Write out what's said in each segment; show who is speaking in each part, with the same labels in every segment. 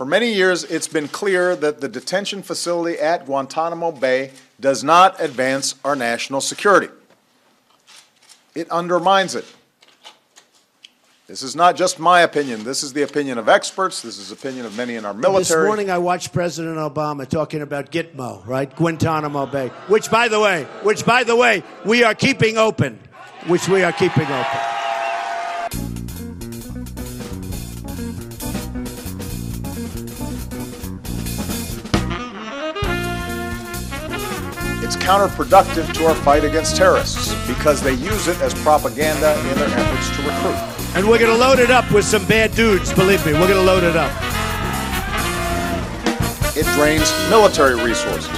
Speaker 1: For many years, it's been clear that the detention facility at Guantanamo Bay does not advance our national security. It undermines it. This is not just my opinion. This is the opinion of experts. This is the opinion of many in our military.
Speaker 2: This morning, I watched President Obama talking about Gitmo, right? Guantanamo Bay, which, by the way, which, by the way, we are keeping open, which we are keeping open.
Speaker 1: Counterproductive to our fight against terrorists because they use it as propaganda in their efforts to recruit.
Speaker 2: And we're going to load it up with some bad dudes, believe me. We're going to load it up.
Speaker 1: It drains military resources.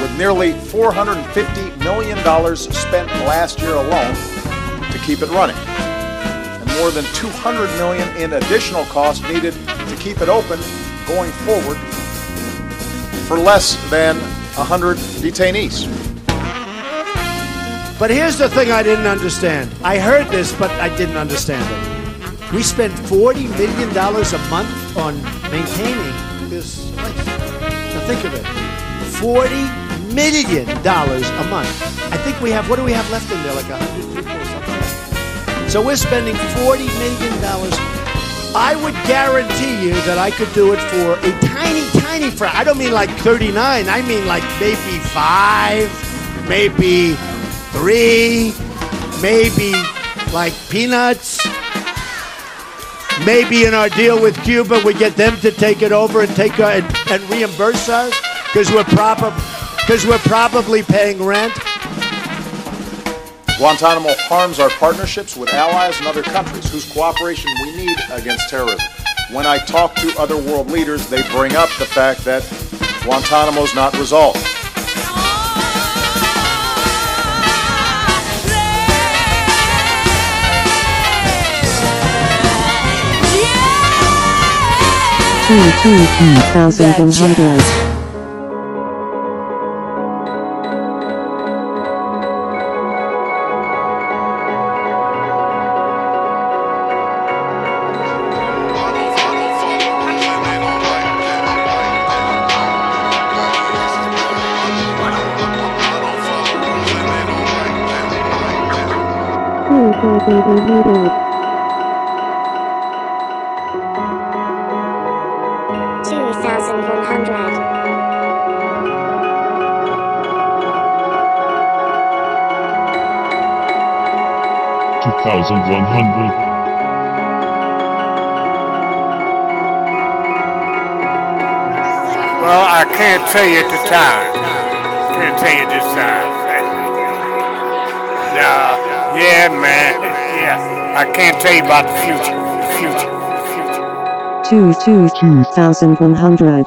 Speaker 1: With nearly $450 million spent last year alone to keep it running, and more than 200 million in additional costs needed to keep it open going forward for less than 100 detainees.
Speaker 2: But here's the thing I didn't understand. I heard this, but I didn't understand it. We spend $40 million a month on maintaining this place. Now think of it $40 million a month. I think we have, what do we have left in there? Like 100 people or something? So we're spending $40 million. I would guarantee you that I could do it for a tiny, tiny fraction. I don't mean like 39. I mean like maybe five, maybe three, maybe like peanuts. Maybe in our deal with Cuba, we get them to take it over and take uh, and, and reimburse us because we're proper because we're probably paying rent.
Speaker 1: Guantanamo harms our partnerships with allies and other countries whose cooperation we need against terrorism. When I talk to other world leaders, they bring up the fact that Guantanamo's not resolved.
Speaker 3: Two two two thousand one hundred. 4100.
Speaker 4: Two thousand one hundred.
Speaker 5: Well, I can't tell you the time. Can't tell you this time. Nah, yeah, man. Yeah, I can't tell you about the future. The future.
Speaker 3: Two two two thousand one hundred.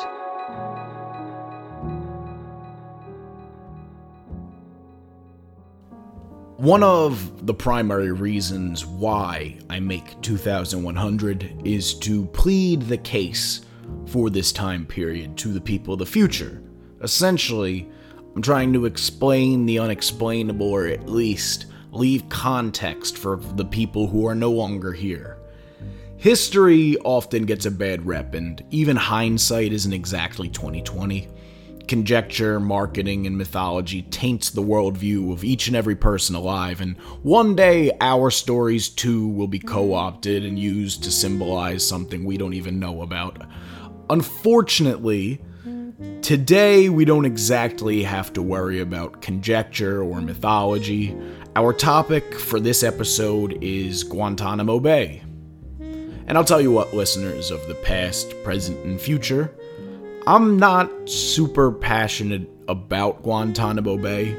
Speaker 6: One of the primary reasons why I make 2100 is to plead the case for this time period to the people of the future. Essentially, I'm trying to explain the unexplainable or at least leave context for the people who are no longer here. History often gets a bad rep, and even hindsight isn't exactly 2020. Conjecture, marketing, and mythology taints the worldview of each and every person alive, and one day our stories too will be co opted and used to symbolize something we don't even know about. Unfortunately, today we don't exactly have to worry about conjecture or mythology. Our topic for this episode is Guantanamo Bay. And I'll tell you what, listeners of the past, present, and future, I'm not super passionate about Guantanamo Bay.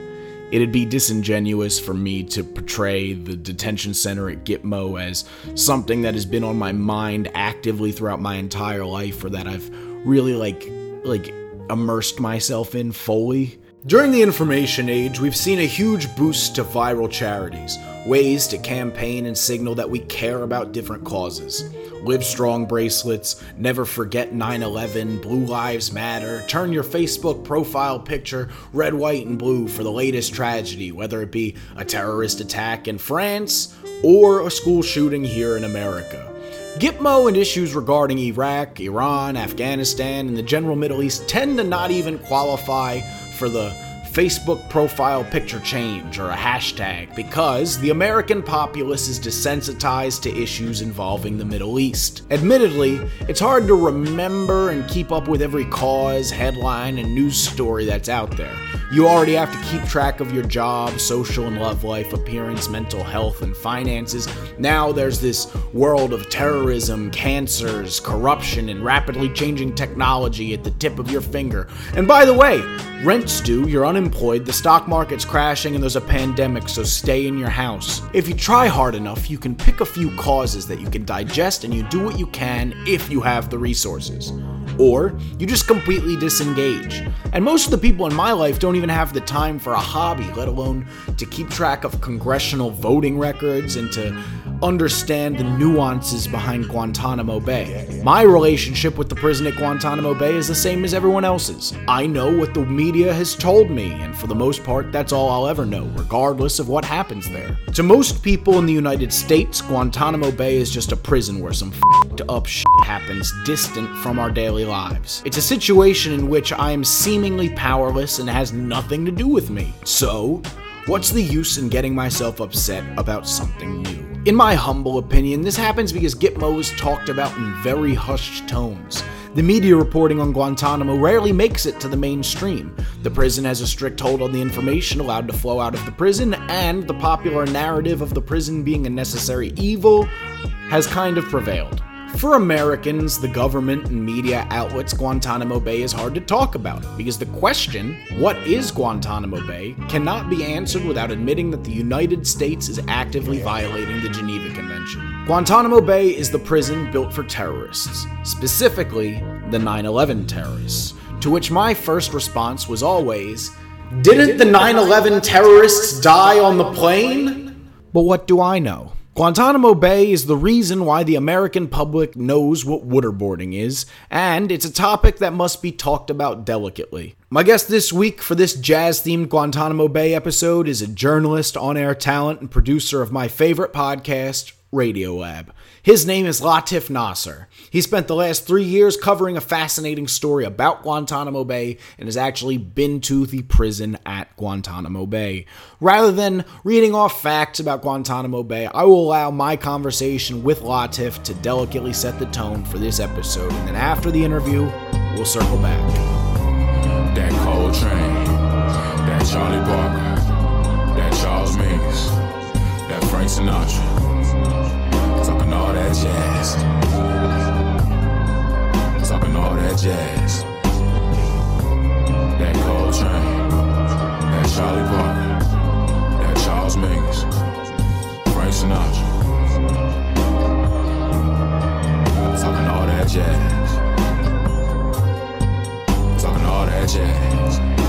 Speaker 6: It'd be disingenuous for me to portray the detention center at Gitmo as something that has been on my mind actively throughout my entire life or that I've really like like immersed myself in fully. During the information age, we've seen a huge boost to viral charities, ways to campaign and signal that we care about different causes. Live Strong bracelets, Never Forget 9 11, Blue Lives Matter, turn your Facebook profile picture red, white, and blue for the latest tragedy, whether it be a terrorist attack in France or a school shooting here in America. Gitmo and issues regarding Iraq, Iran, Afghanistan, and the general Middle East tend to not even qualify for the Facebook profile picture change or a hashtag because the American populace is desensitized to issues involving the Middle East. Admittedly, it's hard to remember and keep up with every cause, headline, and news story that's out there. You already have to keep track of your job, social and love life, appearance, mental health, and finances. Now there's this world of terrorism, cancers, corruption, and rapidly changing technology at the tip of your finger. And by the way, rent's due, you're unemployed, the stock market's crashing, and there's a pandemic, so stay in your house. If you try hard enough, you can pick a few causes that you can digest and you do what you can if you have the resources or you just completely disengage. And most of the people in my life don't even have the time for a hobby, let alone to keep track of congressional voting records and to understand the nuances behind Guantanamo Bay. My relationship with the prison at Guantanamo Bay is the same as everyone else's. I know what the media has told me, and for the most part, that's all I'll ever know, regardless of what happens there. To most people in the United States, Guantanamo Bay is just a prison where some fed up shit happens distant from our daily lives. It's a situation in which I am seemingly powerless and has nothing to do with me. So, What's the use in getting myself upset about something new? In my humble opinion, this happens because Gitmo is talked about in very hushed tones. The media reporting on Guantanamo rarely makes it to the mainstream. The prison has a strict hold on the information allowed to flow out of the prison, and the popular narrative of the prison being a necessary evil has kind of prevailed. For Americans, the government and media outlets, Guantanamo Bay is hard to talk about because the question, what is Guantanamo Bay, cannot be answered without admitting that the United States is actively violating the Geneva Convention. Guantanamo Bay is the prison built for terrorists, specifically the 9 11 terrorists. To which my first response was always, Didn't the 9 11 terrorists die on the plane? But what do I know? Guantanamo Bay is the reason why the American public knows what waterboarding is, and it's a topic that must be talked about delicately. My guest this week for this jazz themed Guantanamo Bay episode is a journalist, on air talent, and producer of my favorite podcast, Radiolab. His name is Latif Nasser. He spent the last three years covering a fascinating story about Guantanamo Bay and has actually been to the prison at Guantanamo Bay. Rather than reading off facts about Guantanamo Bay, I will allow my conversation with Latif to delicately set the tone for this episode, and then after the interview, we'll circle back.
Speaker 7: That Coltrane, that Charlie Parker, that Charles Mingus, that Frank Sinatra. Talking all that jazz. Talking all that jazz. That Coltrane, that Charlie Parker, that Charles Mingus, Frank Sinatra. Talking all that jazz. Talking all that jazz.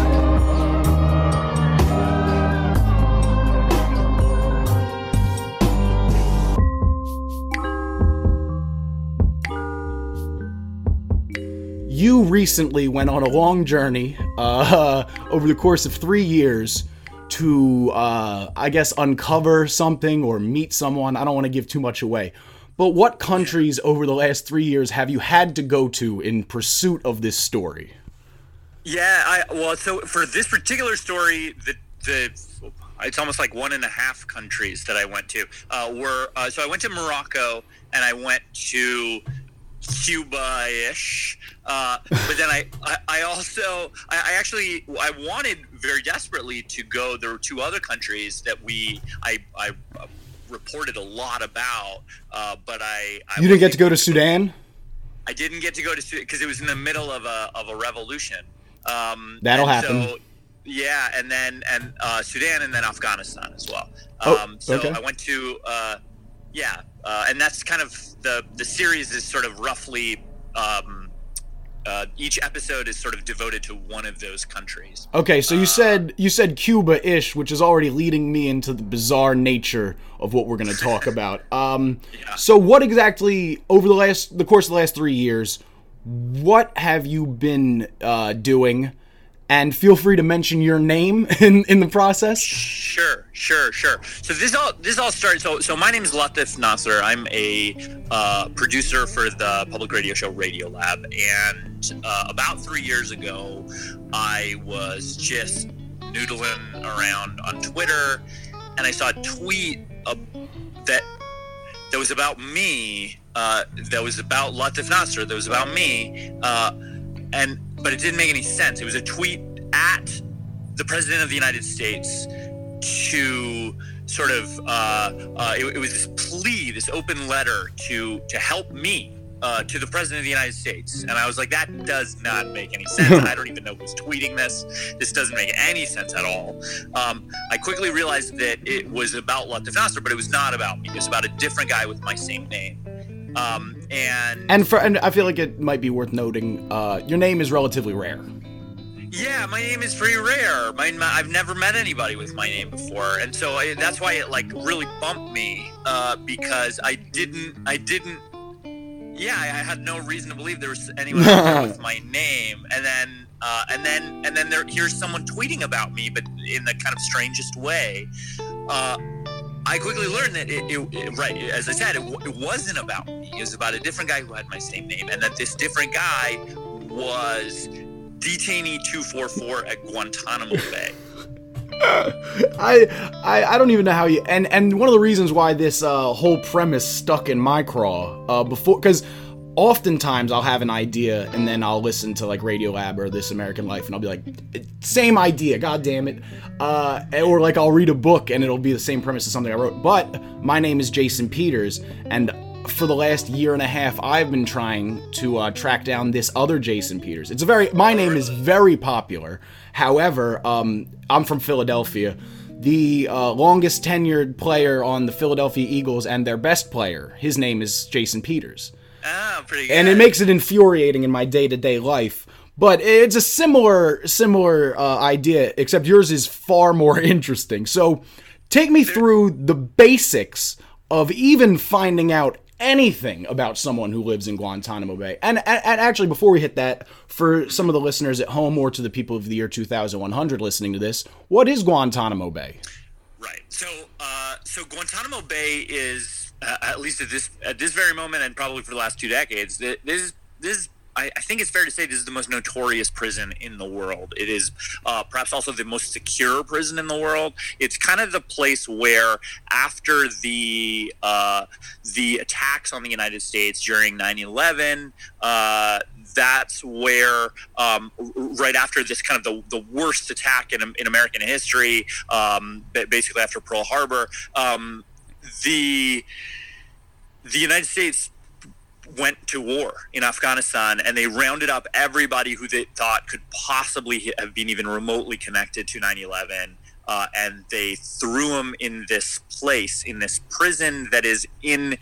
Speaker 6: You recently went on a long journey uh, over the course of three years to, uh, I guess, uncover something or meet someone. I don't want to give too much away. But what countries over the last three years have you had to go to in pursuit of this story?
Speaker 8: Yeah, I well, so for this particular story, the the it's almost like one and a half countries that I went to uh, were uh, so I went to Morocco and I went to Cuba-ish, uh, but then I, I, I also I, I actually I wanted very desperately to go. There were two other countries that we I I uh, reported a lot about, uh, but I, I
Speaker 6: You didn't get to go to Sudan?
Speaker 8: I didn't get to go to Sudan because it was in the middle of a of a revolution. Um,
Speaker 6: That'll happen.
Speaker 8: So, yeah, and then and uh, Sudan and then Afghanistan as well.
Speaker 6: Oh,
Speaker 8: Um, so
Speaker 6: okay.
Speaker 8: I went to uh, yeah, uh, and that's kind of the the series is sort of roughly. Um, uh, each episode is sort of devoted to one of those countries.
Speaker 6: Okay, so you said you said Cuba-ish, which is already leading me into the bizarre nature of what we're going to talk about. Um, so what exactly over the last the course of the last three years, what have you been uh, doing? And feel free to mention your name in in the process.
Speaker 8: Sure, Sure, sure. So this all this all started. So so my name is Latif Nasser. I'm a uh, producer for the public radio show Radio Lab, and uh, about three years ago, I was just noodling around on Twitter, and I saw a tweet uh, that that was about me. Uh, that was about Latif Nasser. That was about me, uh, and but it didn't make any sense. It was a tweet at the president of the United States to sort of uh, uh, it, it was this plea, this open letter to to help me uh, to the president of the United States, and I was like, that does not make any sense. I don't even know who's tweeting this. This doesn't make any sense at all. Um, I quickly realized that it was about Latif Nasser, but it was not about me. It was about a different guy with my same name. Um, and
Speaker 6: And for and I feel like it might be worth noting, uh, your name is relatively rare.
Speaker 8: Yeah, my name is pretty rare. My, my- I've never met anybody with my name before, and so I, that's why it like really bumped me uh, because I didn't, I didn't. Yeah, I I had no reason to believe there was anyone with my name, and then, uh, and then, and then there here's someone tweeting about me, but in the kind of strangest way. Uh, I quickly learned that it, it, it- right, as I said, it, it wasn't about me. It was about a different guy who had my same name, and that this different guy was detainee 244 at Guantanamo Bay.
Speaker 6: I, I I don't even know how you and and one of the reasons why this uh, whole premise stuck in my craw uh, before because oftentimes I'll have an idea and then I'll listen to like Radio Lab or This American Life and I'll be like same idea god damn it uh, or like I'll read a book and it'll be the same premise as something I wrote but my name is Jason Peters and for the last year and a half I've been trying to uh, track down this other Jason Peters it's a very my name is very popular however um, I'm from Philadelphia the uh, longest tenured player on the Philadelphia Eagles and their best player. His name is Jason Peters.
Speaker 8: Ah, pretty good.
Speaker 6: And it makes it infuriating in my day to day life. But it's a similar similar uh, idea, except yours is far more interesting. So take me through the basics of even finding out anything about someone who lives in Guantanamo Bay. And, and, and actually, before we hit that, for some of the listeners at home or to the people of the year 2100 listening to this, what is Guantanamo Bay?
Speaker 8: Right. So, uh, so Guantanamo Bay is, uh, at least at this at this very moment, and probably for the last two decades, th- this is this. I, I think it's fair to say this is the most notorious prison in the world. It is uh, perhaps also the most secure prison in the world. It's kind of the place where, after the uh, the attacks on the United States during 9/11, uh, that's where um, right after this kind of the, the worst attack in, in American history, um, basically after Pearl Harbor, um, the the United States went to war in Afghanistan and they rounded up everybody who they thought could possibly have been even remotely connected to 9/11. Uh, and they threw them in this place, in this prison that is in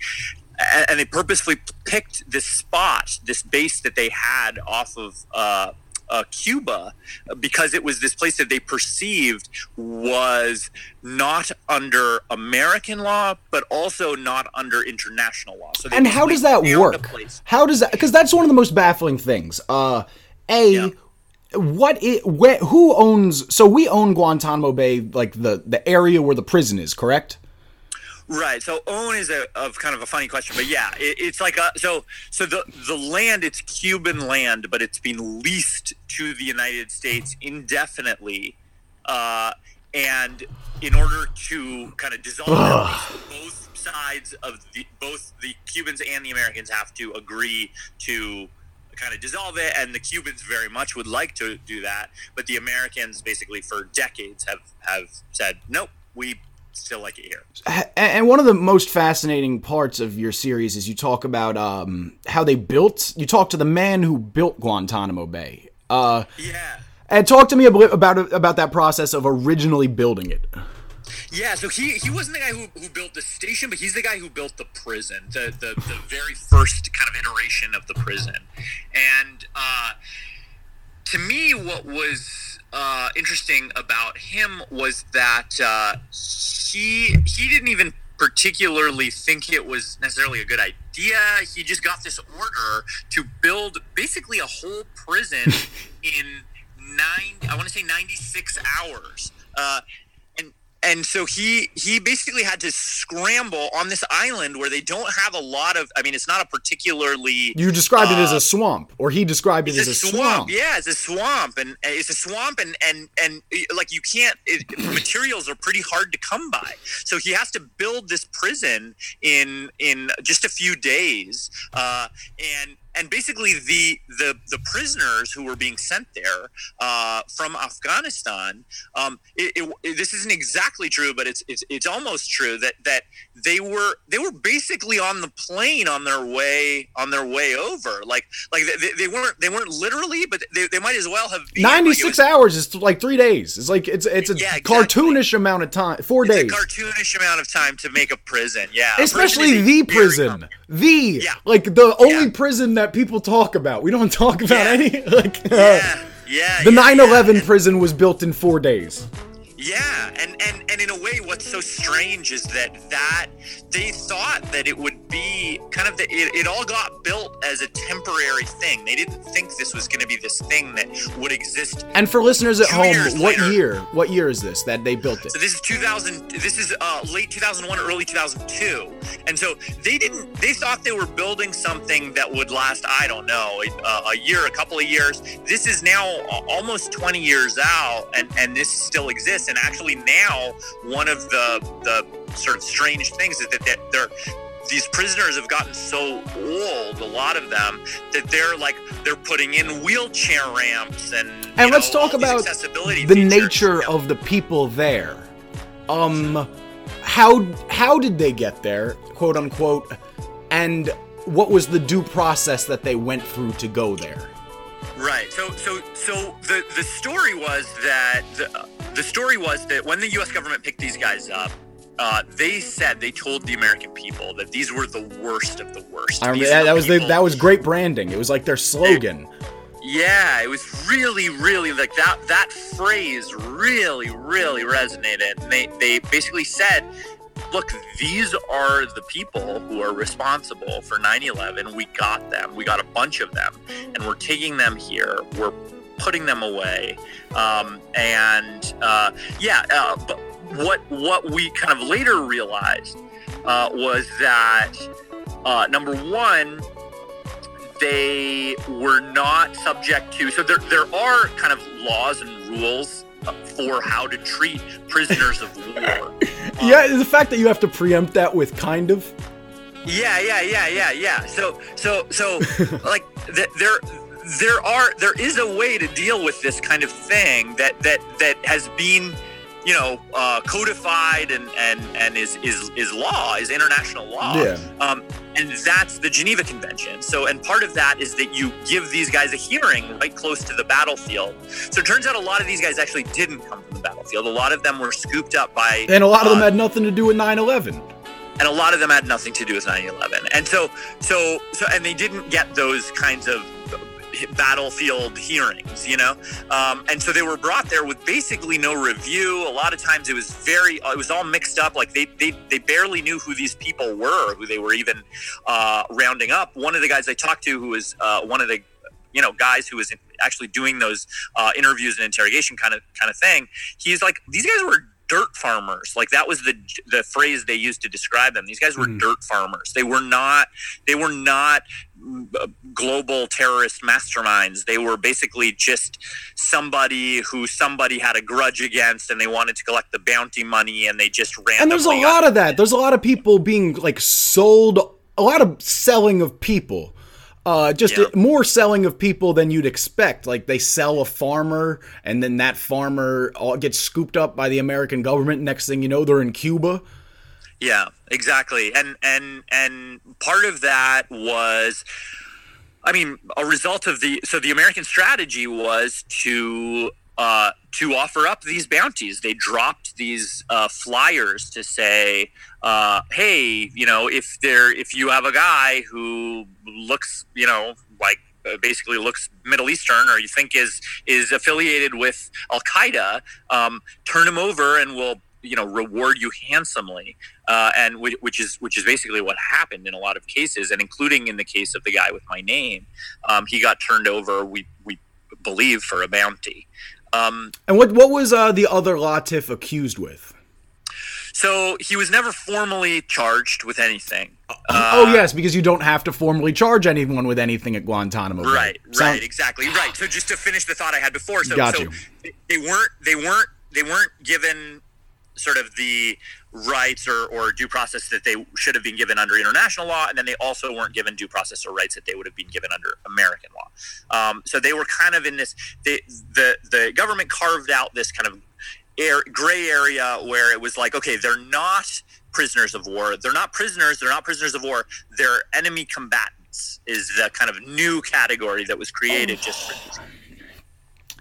Speaker 8: and they purposefully picked this spot, this base that they had off of uh, uh, Cuba, because it was this place that they perceived was not under American law, but also not under international law. So
Speaker 6: And how does that
Speaker 8: basically found a
Speaker 6: work? How does that? Because that's one of the most baffling things. Uh, a
Speaker 8: Yeah.
Speaker 6: what it where who owns? So we own Guantanamo Bay, like the the area where the prison is, correct?
Speaker 8: Right. So own is a of kind of a funny question, but yeah, it, it's like a so so the the land it's Cuban land, but it's been leased to the United States indefinitely, uh, and in order to kind of dissolve both sides of the both the Cubans and the Americans have to agree to kind of dissolve it and the Cubans very much would like to do that but the Americans basically for decades have have said nope we still like it here
Speaker 6: And one of the most fascinating parts of your series is you talk about um, how they built. You talk to the man who built Guantanamo Bay. Uh,
Speaker 8: yeah
Speaker 6: and talk to me about about that process of originally building it.
Speaker 8: Yeah, so he he wasn't the guy who, who built the station, but he's the guy who built the prison, the the, the very first kind of iteration of the prison. And uh, to me, what was uh, interesting about him was that uh, he he didn't even particularly think it was necessarily a good idea. He just got this order to build basically a whole prison in nine. I want to say ninety six hours. Uh, and so he he basically had to scramble on this island where they don't have a lot of. I mean, it's not a particularly
Speaker 6: You described it as
Speaker 8: uh,
Speaker 6: a swamp, or he described it as
Speaker 8: a swamp.
Speaker 6: swamp.
Speaker 8: Yeah, it's a swamp, and it's a swamp, and and and uh, like you can't. It, materials are pretty hard to come by, so he has to build this prison in in just a few days, uh, and and basically the the the prisoners who were being sent there uh, from Afghanistan. Um, it, it, it- this isn't exactly true, but it's it's it's almost true that that they were they were basically on the plane on their way on their way over. Like like they, they weren't they weren't literally, but they, they might as well have been.
Speaker 6: Ninety-six
Speaker 8: was-
Speaker 6: hours is like three days. It's like it's it's a
Speaker 8: Yeah, exactly.
Speaker 6: cartoonish amount of time. Four
Speaker 8: It's
Speaker 6: days,
Speaker 8: a cartoonish amount of time to make a prison. Yeah, A prison
Speaker 6: especially the prison, the
Speaker 8: Yeah.
Speaker 6: like the only
Speaker 8: Yeah.
Speaker 6: prison that people talk about. We don't talk about
Speaker 8: Yeah.
Speaker 6: any like
Speaker 8: Yeah, yeah.
Speaker 6: the
Speaker 8: yeah,
Speaker 6: 9/11
Speaker 8: yeah.
Speaker 6: prison was built in four days.
Speaker 8: Yeah, and, and and in a way, what's so strange is that that they thought that it would be kind of the, it, it all got built as a temporary thing. They didn't think this was going to be this thing that would exist.
Speaker 6: And for listeners at home, what
Speaker 8: later.
Speaker 6: year? What year is this that they built it?
Speaker 8: So this is 2000. This is uh, late 2001, early 2002, and so they didn't. They thought they were building something that would last. I don't know, a, a year, a couple of years. This is now uh, almost 20 years out, and and this still exists. And actually, now one of the the sort of strange things is that, that they're these prisoners have gotten so old, a lot of them, that they're like they're putting in wheelchair ramps and
Speaker 6: And let's
Speaker 8: know,
Speaker 6: talk about
Speaker 8: accessibility
Speaker 6: the
Speaker 8: features.
Speaker 6: nature
Speaker 8: Yeah.
Speaker 6: of the people there. Um, how how did they get there, quote unquote, and what was the due process that they went through to go there?
Speaker 8: Right. So so so the the story was that the, the story was that when the U.S. government picked these guys up. Uh, they said they told the American people that these were the worst of the worst.
Speaker 6: I remember that, that was the, that was great branding. It was like their slogan.
Speaker 8: Yeah, it was really, really like that. That phrase really, really resonated. And they they basically said, "Look, these are the people who are responsible for 9/11. We got them. We got a bunch of them, and we're taking them here. We're putting them away. Um, and uh, yeah, uh, but what what we kind of later realized uh, was that uh, number one." they were not subject to so there there are kind of laws and rules for how to treat prisoners of war.
Speaker 6: yeah, the fact that you have to preempt that with kind of.
Speaker 8: Yeah, yeah, yeah, yeah, yeah. So so so like th- there there are there is a way to deal with this kind of thing that that that has been you know uh, codified and and and is is is law is international law
Speaker 6: Yeah.
Speaker 8: um, and that's the Geneva Convention. So, and part of that is that you give these guys a hearing right close to the battlefield. So it turns out a lot of these guys actually didn't come from the battlefield. A lot of them were scooped up by,
Speaker 6: And a lot of them
Speaker 8: uh,
Speaker 6: had nothing to do with 9 11.
Speaker 8: and a lot of them had nothing to do with 9/11. And so, so, so, and they didn't get those kinds of battlefield hearings, you know. Um, and so they were brought there with basically no review. A lot of times it was very, it was all mixed up. Like they they, they barely knew who these people were, who they were even uh, rounding up. One of the guys I talked to, who was uh, one of the you know guys who was actually doing those uh, interviews and interrogation kind of kind of thing he's like these guys were dirt farmers like that was the the phrase they used to describe them these guys were
Speaker 6: Mhm.
Speaker 8: dirt farmers they were not they were not mm, uh, global terrorist masterminds they were basically just somebody who somebody had a grudge against and they wanted to collect the bounty money and they just ran.
Speaker 6: And there's a lot of that. There's a lot of people being like sold, a lot of selling of people. Uh, just more selling of people than you'd expect. Like they sell a farmer, and then that farmer all gets scooped up by the American government. Next thing you know, they're in Cuba.
Speaker 8: Yeah, exactly. And and and part of that was I mean, a result of the so the American strategy was to uh, to offer up these bounties. They dropped these uh, flyers to say, uh, "Hey, you know, if there if you have a guy who looks, you know, like uh, basically looks Middle Eastern, or you think is is affiliated with Al Qaeda, um, turn him over, and we'll." You know reward you handsomely uh, and which, which is which is basically what happened in a lot of cases and including in the case of the guy with my name um, he got turned over we we believe for a bounty um,
Speaker 6: And what what was uh, the other Latif accused with?
Speaker 8: So he was never formally charged with anything.
Speaker 6: oh yes, because you don't have to formally charge anyone with anything at Guantanamo.
Speaker 8: Right,
Speaker 6: Sound-
Speaker 8: right, exactly, right. So just to finish the thought I had before, so,
Speaker 6: Got
Speaker 8: so
Speaker 6: you.
Speaker 8: they weren't they weren't they weren't given sort of the rights or, or due process that they should have been given under international law, and then they also weren't given due process or rights that they would have been given under American law. Um, so they were kind of in this. The the government carved out this kind of air, gray area where it was like, okay, they're not prisoners of war. They're not prisoners. They're not prisoners of war. They're enemy combatants. Is the kind of new category that was created just for these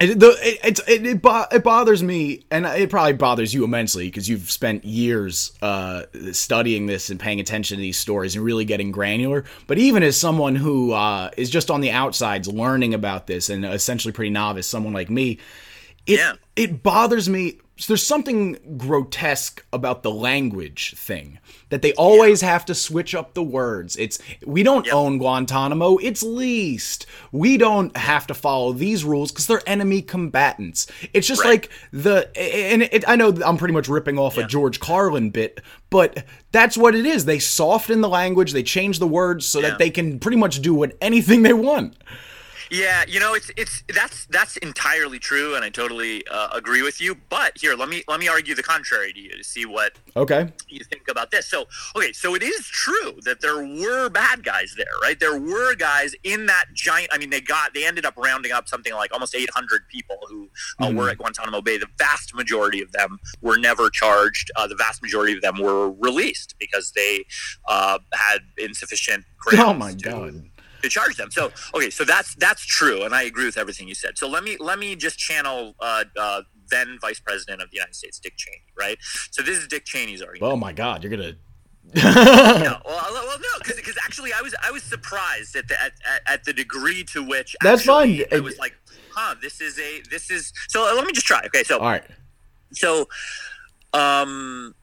Speaker 6: It, the, it, it, it, it bothers me, and it probably bothers you immensely because you've spent years uh, studying this and paying attention to these stories and really getting granular. But even as someone who uh, is just on the outsides learning about this and essentially pretty novice, someone like me, it
Speaker 8: Yeah.
Speaker 6: it bothers me. There's something grotesque about the language thing that they always have to switch up the words. It's we don't own Guantanamo. It's leased. We don't have to follow these rules because they're enemy combatants. It's just
Speaker 8: Right.
Speaker 6: like the and it, I know I'm pretty much ripping off a George Carlin bit, but that's what it is. They soften the language. They change the words so
Speaker 8: Yeah.
Speaker 6: that they can pretty much do what anything they want.
Speaker 8: Yeah, you know, it's it's that's that's entirely true, and I totally uh, agree with you. But here, let me let me argue the contrary to you to see what
Speaker 6: Okay.
Speaker 8: you think about this. So, okay, so it is true that there were bad guys there, right? There were guys in that giant. I mean, they got they ended up rounding up something like almost 800 people who uh, were at Guantanamo Bay. The vast majority of them were never charged. Uh, the vast majority of them were released because they uh, had insufficient.
Speaker 6: Oh my god.
Speaker 8: to charge them. So okay, so that's that's true, and I agree with everything you said. So let me let me just channel uh, uh, then Vice President of the United States, Dick Cheney, right? So this is Dick Cheney's argument.
Speaker 6: Oh my god, you're gonna
Speaker 8: no, well, well, no, because actually I was I was surprised at the at, at, the degree to which
Speaker 6: That's fine.
Speaker 8: I was like, huh, this is a this is so. Let me just try. Okay, so
Speaker 6: All right.
Speaker 8: so, um,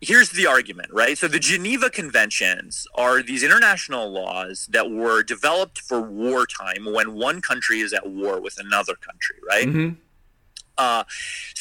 Speaker 8: here's the argument, right? So the Geneva Conventions are these international laws that were developed for wartime when one country is at war with another country, right?
Speaker 6: Mhm.
Speaker 8: Uh,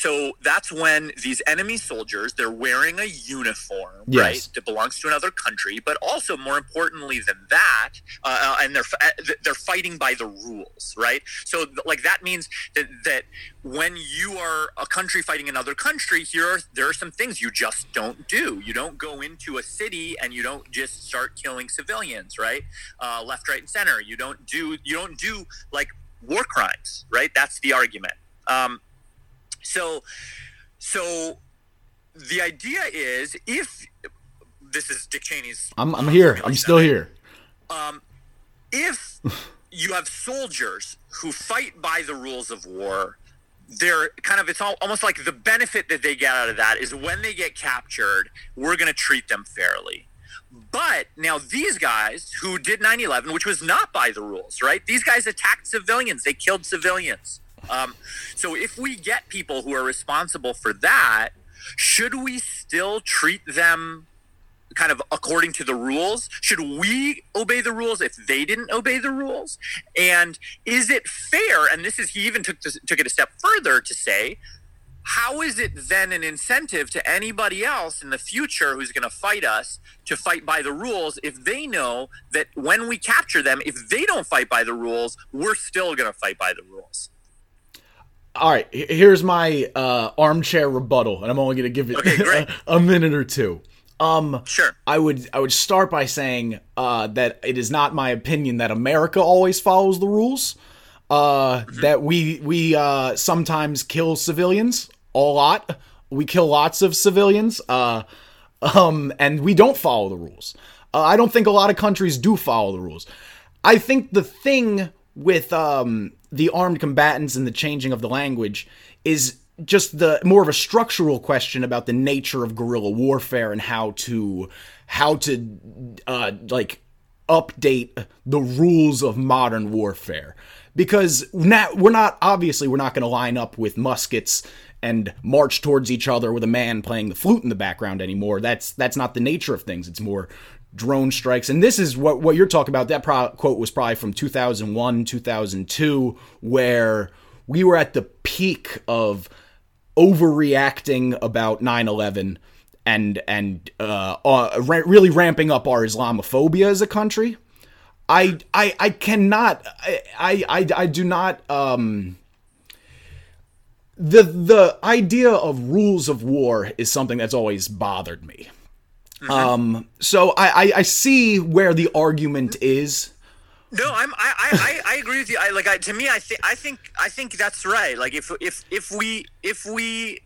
Speaker 8: so that's when these enemy soldiers they're wearing a uniform,
Speaker 6: Yes.
Speaker 8: right, that belongs to another country. But also, more importantly than that, uh, and they're uh, they're fighting by the rules, right? So, like that means that that when you are a country fighting another country, here are there are some things you just don't do. You don't go into a city and you don't just start killing civilians, right? Uh, left, right, and center. You don't do you don't do like war crimes, right? That's the argument. Um, so, so the idea is if this is Dick Cheney's.
Speaker 6: I'm I'm here. I'm still here.
Speaker 8: Um, if you have soldiers who fight by the rules of war, they're kind of it's all, almost like the benefit that they get out of that is when they get captured, we're going to treat them fairly. But now these guys who did 9/11, which was not by the rules, right? These guys attacked civilians. They killed civilians. Um, so if we get people who are responsible for that, should we still treat them kind of according to the rules? Should we obey the rules if they didn't obey the rules? And is it fair? And this is he even took this, took it a step further to say, how is it then an incentive to anybody else in the future who's going to fight us to fight by the rules if they know that when we capture them, if they don't fight by the rules, we're still going to fight by the rules?
Speaker 6: All right, here's my uh, armchair rebuttal, and I'm only gonna give it
Speaker 8: Okay,
Speaker 6: a, a minute or two. Um,
Speaker 8: Sure.
Speaker 6: I would I would start by saying uh, that it is not my opinion that America always follows the rules. Uh, That we we uh, sometimes kill civilians a lot. We kill lots of civilians. Uh, um, and we don't follow the rules. Uh, I don't think a lot of countries do follow the rules. I think the thing with um, the armed combatants and the changing of the language is just the more of a structural question about the nature of guerrilla warfare and how to how to uh, like update the rules of modern warfare. Because now we're not obviously we're not going to line up with muskets and march towards each other with a man playing the flute in the background anymore. That's that's not the nature of things. It's more drone strikes and this is what what you're talking about that pro- quote was probably from 2001 2002 where we were at the peak of overreacting about 9/11 and and uh, uh ra- really ramping up our Islamophobia as a country. I I I cannot I I, I do not um the the idea of rules of war is something that's always bothered me. Um so I, I I see where the argument is.
Speaker 8: No, I'm. I, I, I- I agree with you. I like. I, to me, I think. I think. I think that's right. Like, if if if we if we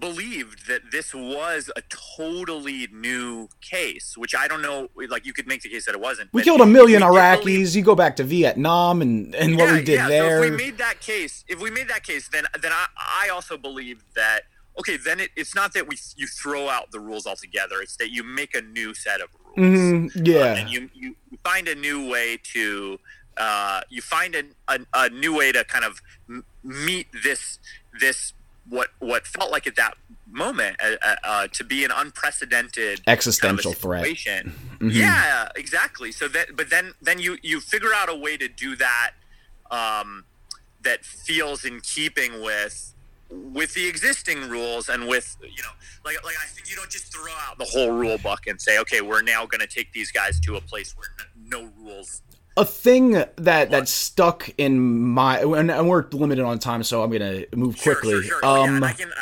Speaker 8: believed that this was a totally new case, which I don't know. Like, you could make the case that it wasn't.
Speaker 6: We killed a million
Speaker 8: if we did
Speaker 6: Iraqis.
Speaker 8: believe-
Speaker 6: you go back to Vietnam and and what we did
Speaker 8: yeah,
Speaker 6: there.
Speaker 8: So if we made that case, if we made that case, then then I, I also believe that okay, then it, it's not that we you throw out the rules altogether. It's that you make a new set of rules.
Speaker 6: Mhm, yeah.
Speaker 8: and you, you find a new way to uh, you find a, a, a new way to kind of m- meet this this what what felt like at that moment uh, uh, uh, to be an unprecedented
Speaker 6: Existential
Speaker 8: kind of
Speaker 6: threat.
Speaker 8: situation.
Speaker 6: Mhm.
Speaker 8: Yeah, exactly. So that, but then then you you figure out a way to do that um, that feels in keeping with with the existing rules and with you know like like I think you don't just throw out the whole rule book and say okay we're now going to take these guys to a place where no, no rules
Speaker 6: a thing that that stuck in my and, and we're limited on time, so I'm gonna move quickly.
Speaker 8: Sure, sure. Oh, yeah,
Speaker 6: Um,
Speaker 8: and I can,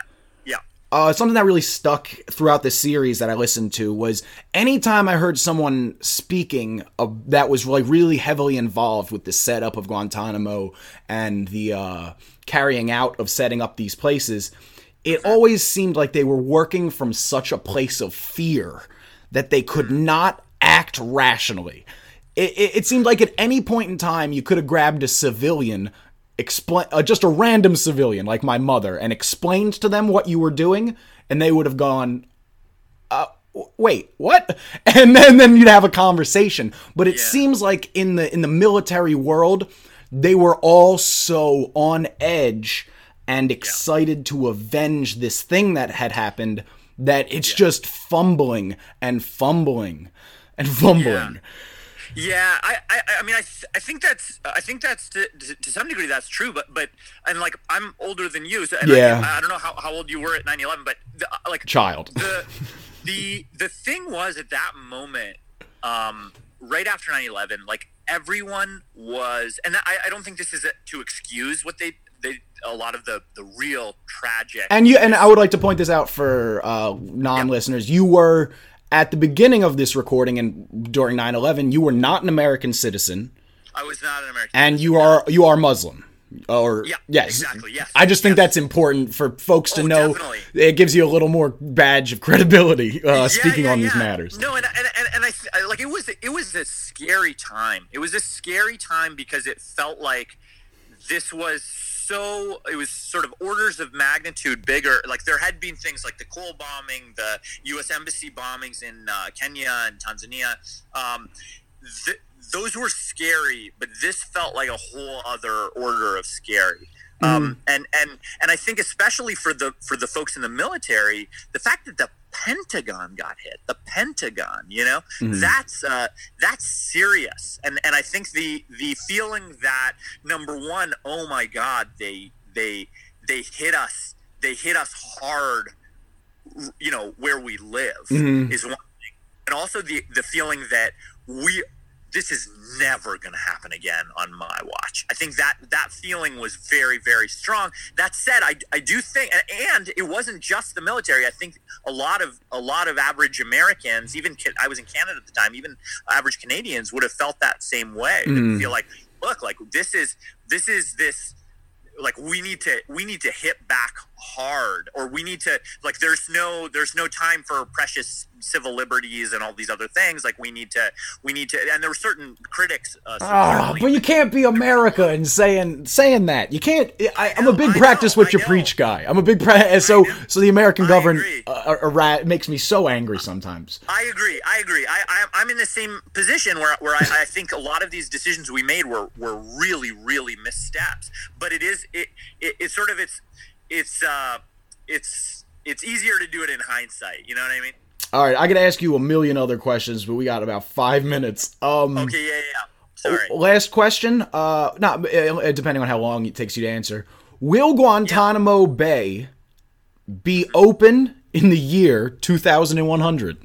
Speaker 8: uh,
Speaker 6: something that really stuck throughout the series that I listened to was anytime I heard someone speaking uh, that was like really heavily involved with the setup of Guantanamo and the uh, carrying out of setting up these places, it always seemed like they were working from such a place of fear that they could not act rationally. It, it, it seemed like at any point in time you could have grabbed a civilian explain uh, just a random civilian like my mother and explained to them what you were doing and they would have gone uh w- wait what? And then then you'd have a conversation. But it seems like in the in the military world they were all so on edge and excited to avenge this thing that had happened that it's just fumbling and fumbling and fumbling
Speaker 8: Yeah, I, I, I mean, I, th- I think that's, I think that's to, to, to some degree that's true, but, but, and like, I'm older than you, so and
Speaker 6: Yeah.
Speaker 8: I, I don't know how, how old you were at 9/11, but the, uh, like,
Speaker 6: Child.
Speaker 8: The, the, the thing was at that moment, um, right after 9/11, like everyone was, and I, I don't think this is a, to excuse what they, they, a lot of the, the real tragic.
Speaker 6: And you and I would like to point this out for uh, non-listeners. You were at the beginning of this recording and during 9/11, you were not an American citizen
Speaker 8: I was not an American.
Speaker 6: and you are you are Muslim. Or
Speaker 8: Yeah,
Speaker 6: yes,
Speaker 8: exactly, yes,
Speaker 6: I just think that's important for folks to
Speaker 8: Oh,
Speaker 6: know.
Speaker 8: definitely.
Speaker 6: It gives you a little more badge of credibility uh,
Speaker 8: Yeah,
Speaker 6: speaking
Speaker 8: yeah,
Speaker 6: on these matters.
Speaker 8: No, and and, and, and I like it was it was a scary time. It was a scary time because it felt like this was so it was sort of orders of magnitude bigger. Like there had been things like the Cole bombing, the U.S. embassy bombings in uh, Kenya and Tanzania. Um, th- those were scary, but this felt like a whole other order of scary. Um, and and and I think especially for the for the folks in the military, the fact that the Pentagon got hit, the Pentagon, you know,
Speaker 6: Mhm.
Speaker 8: that's uh, that's serious. And and I think the the feeling that number one, oh my God, they they they hit us, they hit us hard, you know, where we live
Speaker 6: Mhm.
Speaker 8: is one thing, and also the the feeling that we this is never going to happen again on my watch. I think that that feeling was very, very strong. That said, I, I do think, and- it wasn't just the military. I think a lot of a lot of average Americans, even I was in Canada at the time, even average Canadians would have felt that same way.
Speaker 6: Mm.
Speaker 8: feel like, look, like this is this is this like we need to we need to hit back hard or we need to like there's no there's no time for precious civil liberties and all these other things like we need to we need to and there were certain critics uh,
Speaker 6: Ah, but you can't be America and saying saying that. You can't. I, I'm a big practice what you preach guy. I'm a big pra- so so the American government uh, uh, makes me so angry sometimes.
Speaker 8: I agree. I agree. I, I I'm in the same position where where I, I think a lot of these decisions we made were were really really missteps. But it is it, it it's sort of it's it's uh it's it's easier to do it in hindsight. You know what I mean?
Speaker 6: All right, I could ask you a million other questions, but we got about five minutes. Um,
Speaker 8: Okay. Yeah. Yeah. yeah. Sorry.
Speaker 6: Last question. Uh, not uh, depending on how long it takes you to answer. Will Guantanamo Bay be open in the year 2100?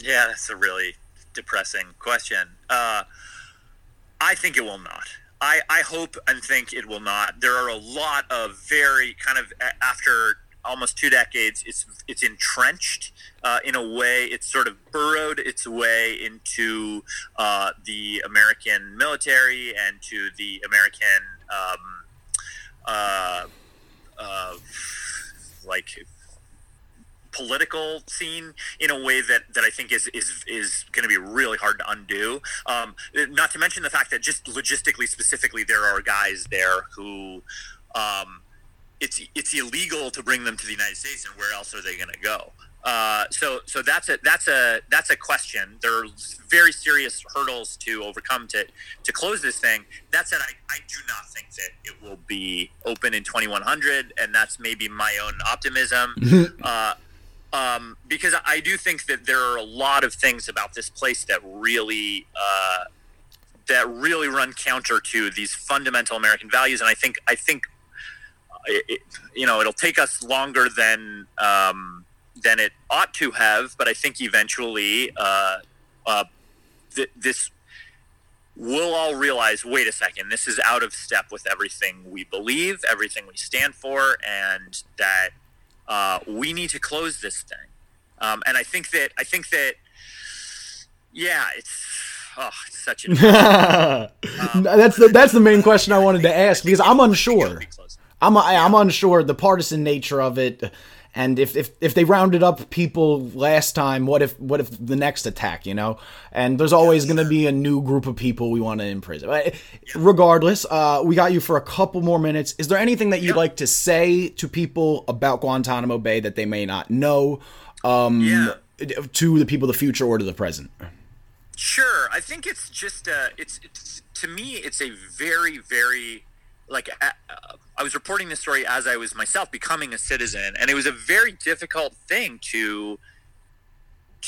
Speaker 8: Yeah, that's a really depressing question. Uh, I think it will not. I, I hope and think it will not. There are a lot of very kind of after almost two decades, it's it's entrenched uh, in a way. It's sort of burrowed its way into uh, the American military and to the American um, uh, uh, like political scene in a way that, that I think is is, is going to be really hard to undo. Um, not to mention the fact that just logistically, specifically, there are guys there who um, it's it's illegal to bring them to the United States, and where else are they going to go? Uh, so so that's a that's a that's a question. There are very serious hurdles to overcome to to close this thing. That said, I, I do not think that it will be open in 2100, and that's maybe my own optimism. uh, um, because I do think that there are a lot of things about this place that really uh, that really run counter to these fundamental American values, and I think I think it, it- you know it'll take us longer than um, than it ought to have, but I think eventually uh, uh, th- this we'll all realize wait a second this is out of step with everything we believe everything we stand for and that uh, we need to close this thing. Um, and i think that i think that yeah it's oh it's such a
Speaker 6: that's the that's the main question I wanted to ask because I'm unsure. I'm I'm unsure the partisan nature of it, and if, if if they rounded up people last time, what if what if the next attack, you know? And there's always going to be a new group of people we want to imprison. But regardless, uh, we got you for a couple more minutes. Is there anything that you'd like to say to people about Guantanamo Bay that they may not know? Um,
Speaker 8: Yeah.
Speaker 6: To the people of the future or to the present?
Speaker 8: Sure, I think it's just uh, it's, it's to me it's a very very like I was reporting this story as I was myself becoming a citizen, and it was a very difficult thing to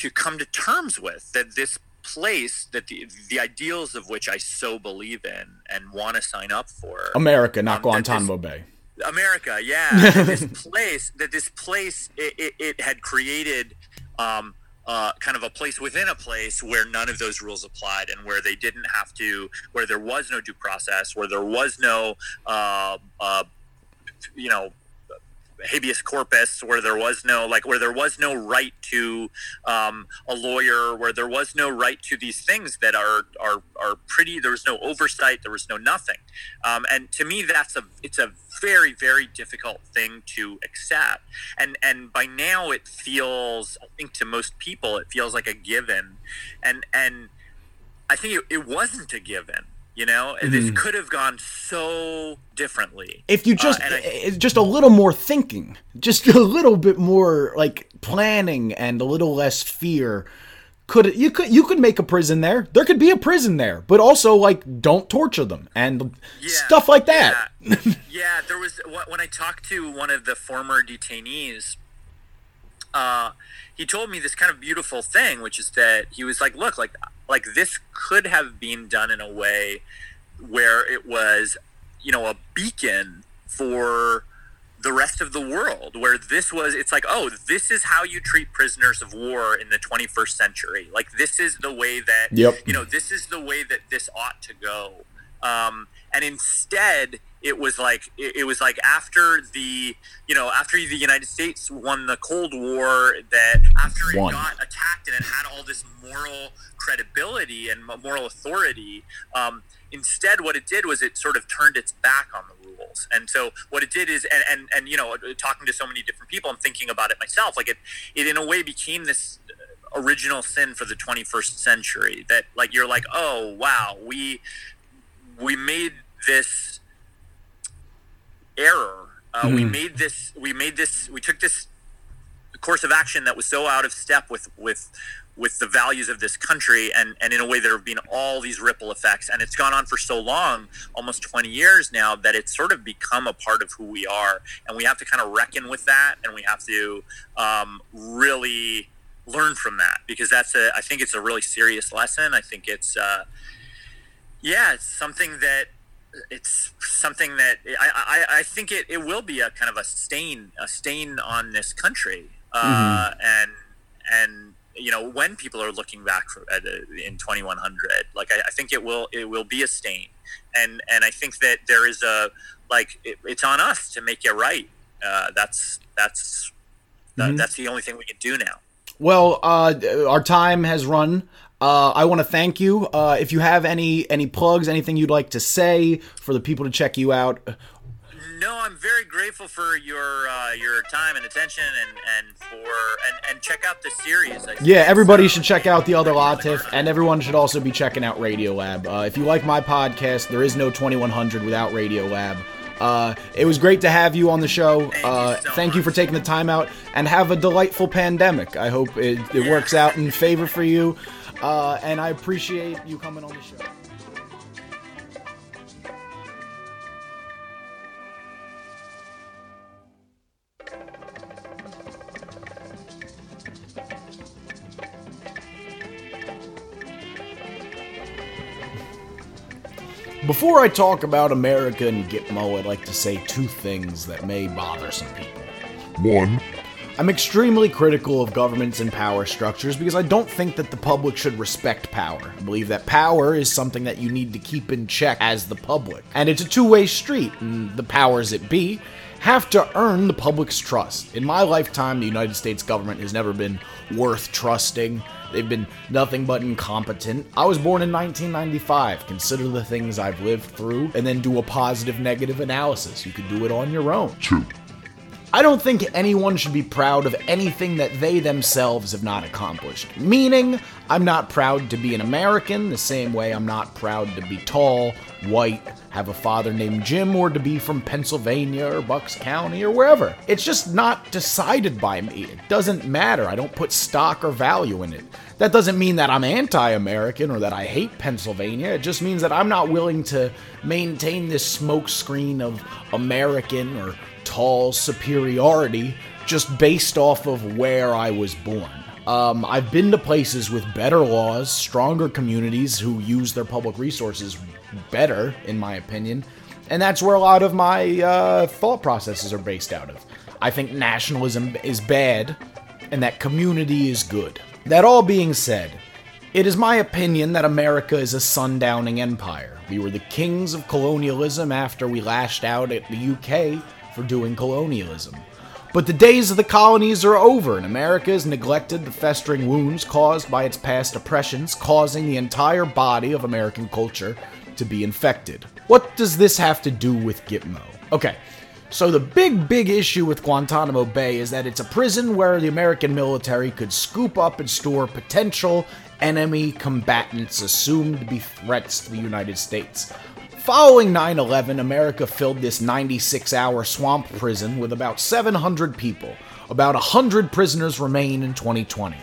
Speaker 8: to come to terms with that this place that the the ideals of which I so believe in and want to sign up for
Speaker 6: America, not
Speaker 8: Um, that this-
Speaker 6: Guantanamo Bay.
Speaker 8: America, yeah. this place, that this place, it, it, it had created um, uh, kind of a place within a place where none of those rules applied, and where they didn't have to, where there was no due process, where there was no, uh, uh, you know, habeas corpus where there was no like where there was no right to um, a lawyer where there was no right to these things that are are are pretty there was no oversight there was no nothing. Um, and to me that's a it's a very very difficult thing to accept. And and by now it feels i think to most people it feels like a given. And and i think it, it wasn't a given you know this
Speaker 6: Mhm.
Speaker 8: could have gone so differently
Speaker 6: if you
Speaker 8: Uh,
Speaker 6: just
Speaker 8: and I-
Speaker 6: just a little more thinking just a little bit more like planning and a little less fear could you could you could make a prison there there could be a prison there but also like don't torture them and stuff like that
Speaker 8: yeah, there was when I talked to one of the former detainees. Uh, he told me this kind of beautiful thing, which is that he was like, "Look, like, like this could have been done in a way where it was, you know, a beacon for the rest of the world. Where this was, it's like, oh, this is how you treat prisoners of war in the 21st century. Like, this is the way that,
Speaker 6: Yep.
Speaker 8: you know, this is the way that this ought to go. Um, and instead, it was like it, it was like after the you know after the United States won the Cold War, that after it got attacked and it had all this moral credibility and moral authority. Um, instead, what it did was it sort of turned its back on the rules. And so what it did is, and and, and you know, talking to so many different people, I'm thinking about it myself. Like it, it in a way became this original sin for the 21st century. That like you're like, oh wow, we we made this error. Uh, We
Speaker 6: Mhm.
Speaker 8: made this. We made this. We took this course of action that was so out of step with with with the values of this country and and in a way there have been all these ripple effects and it's gone on for so long almost 20 years now that it's sort of become a part of who we are and we have to kind of reckon with that and we have to um, really learn from that because that's a i think it's a really serious lesson i think it's uh, yeah it's something that it's something that I, I, I think it, it will be a kind of a stain a stain on this country. Uh, and and you know when people are looking back for, at, uh, in 2100 like I, I think it will it will be a stain. And and i think that there is a like it, it's on us to make it right. Uh, that's that's that, that's the only thing we can do now.
Speaker 6: Well, uh, our time has run. Uh, I want to thank you. Uh, if you have any any plugs, anything you'd like to say for the people to check you out,
Speaker 8: no i'm very grateful for your uh, your time and attention and and for and, and check out the series I
Speaker 6: yeah, everybody
Speaker 8: uh,
Speaker 6: should check out the other Latif, and everyone should also be checking out Radiolab. Uh, if you like my podcast, there is no 2100 without Radiolab. Uh, it was great to have you on the show.
Speaker 8: Thank you
Speaker 6: Uh,
Speaker 8: so
Speaker 6: thank you for taking the time out, and have a delightful pandemic. I hope it, it works out in favor for you, uh, and I appreciate you coming on the show. Before I talk about America and Gitmo, I'd like to say two things that may bother some people.
Speaker 9: One,
Speaker 6: I'm extremely critical of governments and power structures because I don't think that the public should respect power. I believe that power is something that you need to keep in check as the public. And it's a two way street, and the powers that be have to earn the public's trust. In my lifetime, the United States government has never been worth trusting. They've been nothing but incompetent. I was born in 1995. Consider the things I've lived through and then do a positive negative analysis. You can do it on your own.
Speaker 9: two,
Speaker 6: I don't think anyone should be proud of anything that they themselves have not accomplished. Meaning, I'm not proud to be an American the same way I'm not proud to be tall, white, have a father named Jim, or to be from Pennsylvania or Bucks County or wherever. It's just not decided by me. It doesn't matter. I don't put stock or value in it. That doesn't mean that I'm anti American or that I hate Pennsylvania. It just means that I'm not willing to maintain this smokescreen of American or tall superiority just based off of where I was born. Um, I've been to places with better laws, stronger communities who use their public resources better, in my opinion, and that's where a lot of my uh, thought processes are based out of. I think nationalism is bad, and that community is good. That all being said, it is my opinion that America is a sundowning empire. We were the kings of colonialism after we lashed out at the UK for doing colonialism. But the days of the colonies are over, and America has neglected the festering wounds caused by its past oppressions, causing the entire body of American culture to be infected. What does this have to do with Gitmo? Okay, so the big, big issue with Guantanamo Bay is that it's a prison where the American military could scoop up and store potential enemy combatants assumed to be threats to the United States. Following 9 11, America filled this 96 hour swamp prison with about 700 people. About 100 prisoners remain in 2020.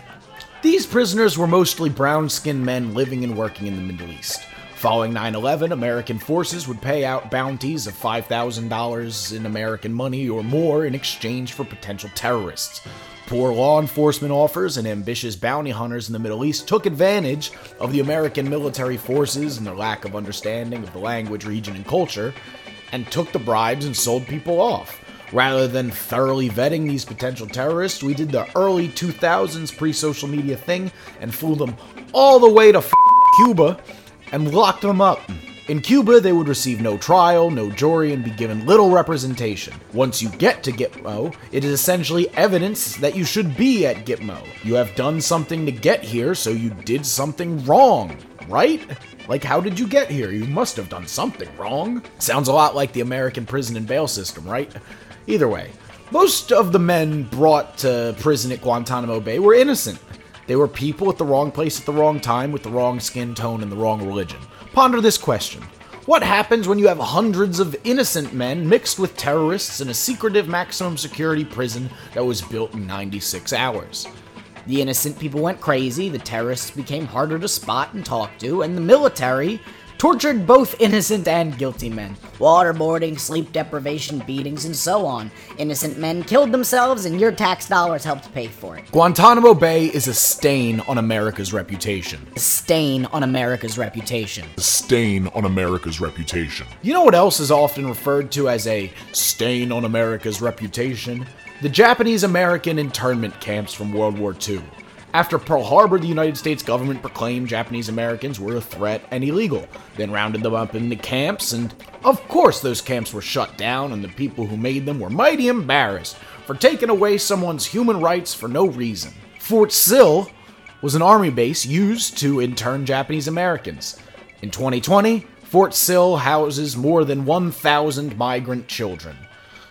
Speaker 6: These prisoners were mostly brown skinned men living and working in the Middle East. Following 9 11, American forces would pay out bounties of $5,000 in American money or more in exchange for potential terrorists. Poor law enforcement offers and ambitious bounty hunters in the Middle East took advantage of the American military forces and their lack of understanding of the language, region, and culture, and took the bribes and sold people off. Rather than thoroughly vetting these potential terrorists, we did the early 2000s pre social media thing and flew them all the way to Cuba and locked them up. In Cuba, they would receive no trial, no jury, and be given little representation. Once you get to Gitmo, it is essentially evidence that you should be at Gitmo. You have done something to get here, so you did something wrong, right? Like, how did you get here? You must have done something wrong. Sounds a lot like the American prison and bail system, right? Either way, most of the men brought to prison at Guantanamo Bay were innocent. They were people at the wrong place at the wrong time with the wrong skin tone and the wrong religion. Ponder this question. What happens when you have hundreds of innocent men mixed with terrorists in a secretive maximum security prison that was built in 96 hours?
Speaker 10: The innocent people went crazy, the terrorists became harder to spot and talk to, and the military tortured both innocent and guilty men. Waterboarding, sleep deprivation, beatings, and so on. Innocent men killed themselves, and your tax dollars helped pay for it.
Speaker 6: Guantanamo Bay is a stain on America's reputation.
Speaker 10: A stain on America's reputation.
Speaker 9: a stain on America's reputation.
Speaker 6: You know what else is often referred to as a stain on America's reputation? the Japanese American internment camps from World War II. After Pearl Harbor, the United States government proclaimed Japanese Americans were a threat and illegal, then rounded them up into camps, and of course, those camps were shut down, and the people who made them were mighty embarrassed for taking away someone's human rights for no reason. Fort Sill was an army base used to intern Japanese Americans. In 2020, Fort Sill houses more than 1,000 migrant children.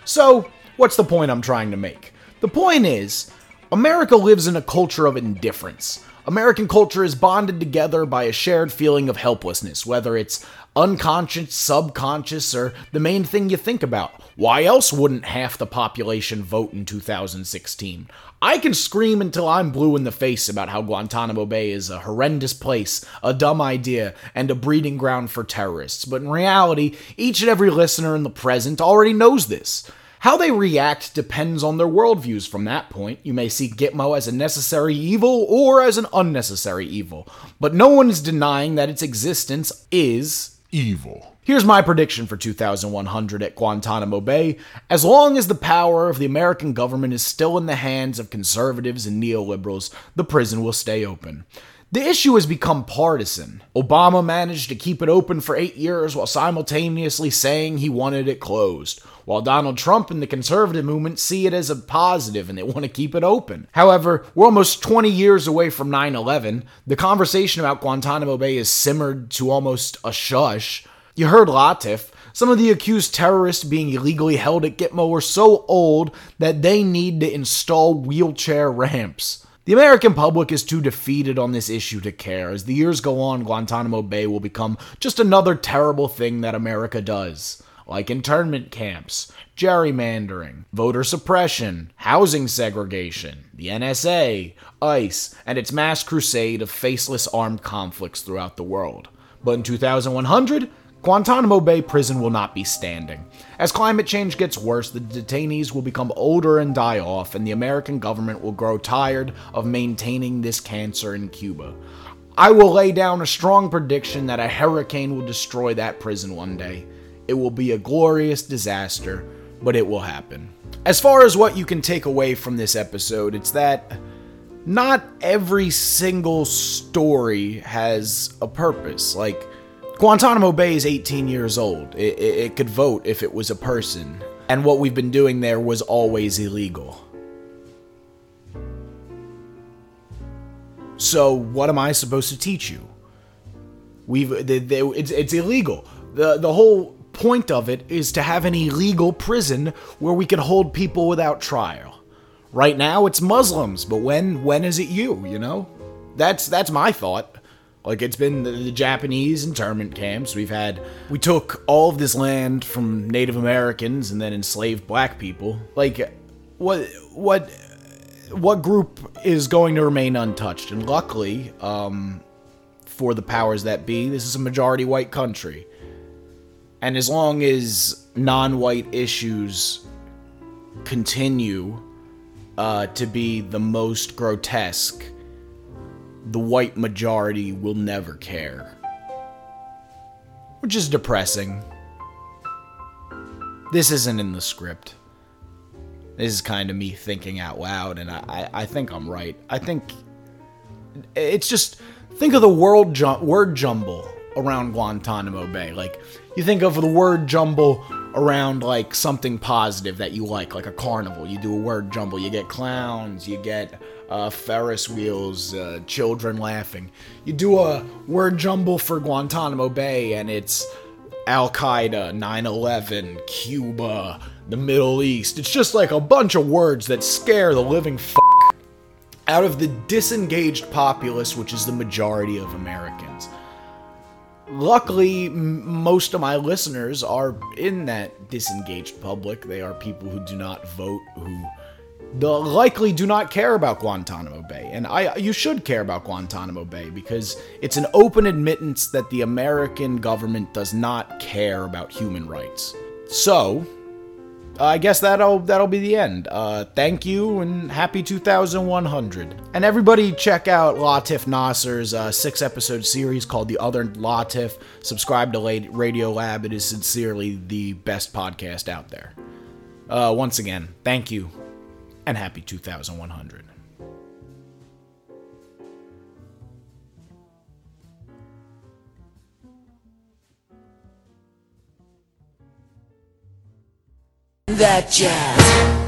Speaker 6: So, what's the point I'm trying to make? The point is, America lives in a culture of indifference. American culture is bonded together by a shared feeling of helplessness, whether it's unconscious, subconscious, or the main thing you think about. Why else wouldn't half the population vote in 2016? I can scream until I'm blue in the face about how Guantanamo Bay is a horrendous place, a dumb idea, and a breeding ground for terrorists, but in reality, each and every listener in the present already knows this. How they react depends on their worldviews from that point. You may see Gitmo as a necessary evil or as an unnecessary evil, but no one is denying that its existence is
Speaker 9: evil.
Speaker 6: Here's my prediction for 2100 at Guantanamo Bay. As long as the power of the American government is still in the hands of conservatives and neoliberals, the prison will stay open. The issue has become partisan. Obama managed to keep it open for eight years while simultaneously saying he wanted it closed, while Donald Trump and the conservative movement see it as a positive and they want to keep it open. However, we're almost 20 years away from 9 11. The conversation about Guantanamo Bay has simmered to almost a shush. You heard Latif. Some of the accused terrorists being illegally held at Gitmo were so old that they need to install wheelchair ramps. The American public is too defeated on this issue to care. As the years go on, Guantanamo Bay will become just another terrible thing that America does, like internment camps, gerrymandering, voter suppression, housing segregation, the NSA, ICE, and its mass crusade of faceless armed conflicts throughout the world. But in 2100, Guantanamo Bay Prison will not be standing. As climate change gets worse, the detainees will become older and die off, and the American government will grow tired of maintaining this cancer in Cuba. I will lay down a strong prediction that a hurricane will destroy that prison one day. It will be a glorious disaster, but it will happen. As far as what you can take away from this episode, it's that not every single story has a purpose. Like, Guantanamo Bay is 18 years old. It, it, it, could vote if it was a person. And what we've been doing there was always illegal. So, what am I supposed to teach you? We've they, they, it's, it's illegal. The, the whole point of it is to have an illegal prison where we can hold people without trial. Right now it's Muslims, but when when is it you, you know? That's that's my thought. Like it's been the, the, Japanese internment camps. We've had we took all of this land from Native Americans and then enslaved black people. Like what what what group is going to remain untouched? And luckily, um, for the powers that be, this is a majority white country. And as long as non-white issues continue uh, to be the most grotesque the white majority will never care. Which is depressing. This isn't in the script. This is kind of me thinking out loud, and I, I, think I'm right. I think it's just think of the world ju- word jumble around Guantanamo Bay. Like you think of the word jumble around like something positive that you like, like a carnival. You do a word jumble. You get clowns. You get uh, Ferris wheels, uh, children laughing. You do a word jumble for Guantanamo Bay, and it's Al Qaeda, 9 11, Cuba, the Middle East. It's just like a bunch of words that scare the living f out of the disengaged populace, which is the majority of Americans. Luckily, most of my listeners are in that disengaged public. They are people who do not vote, who likely do not care about Guantanamo Bay, and I you should care about Guantanamo Bay because it's an open admittance that the American government does not care about human rights. So, I guess that'll that'll be the end. Uh, thank you and happy 2100. And everybody check out Latif Nasser's uh, six episode series called The Other Latif. Subscribe to Radio Lab. It is sincerely the best podcast out there. Uh, once again, thank you and happy 2100.
Speaker 11: That jazz.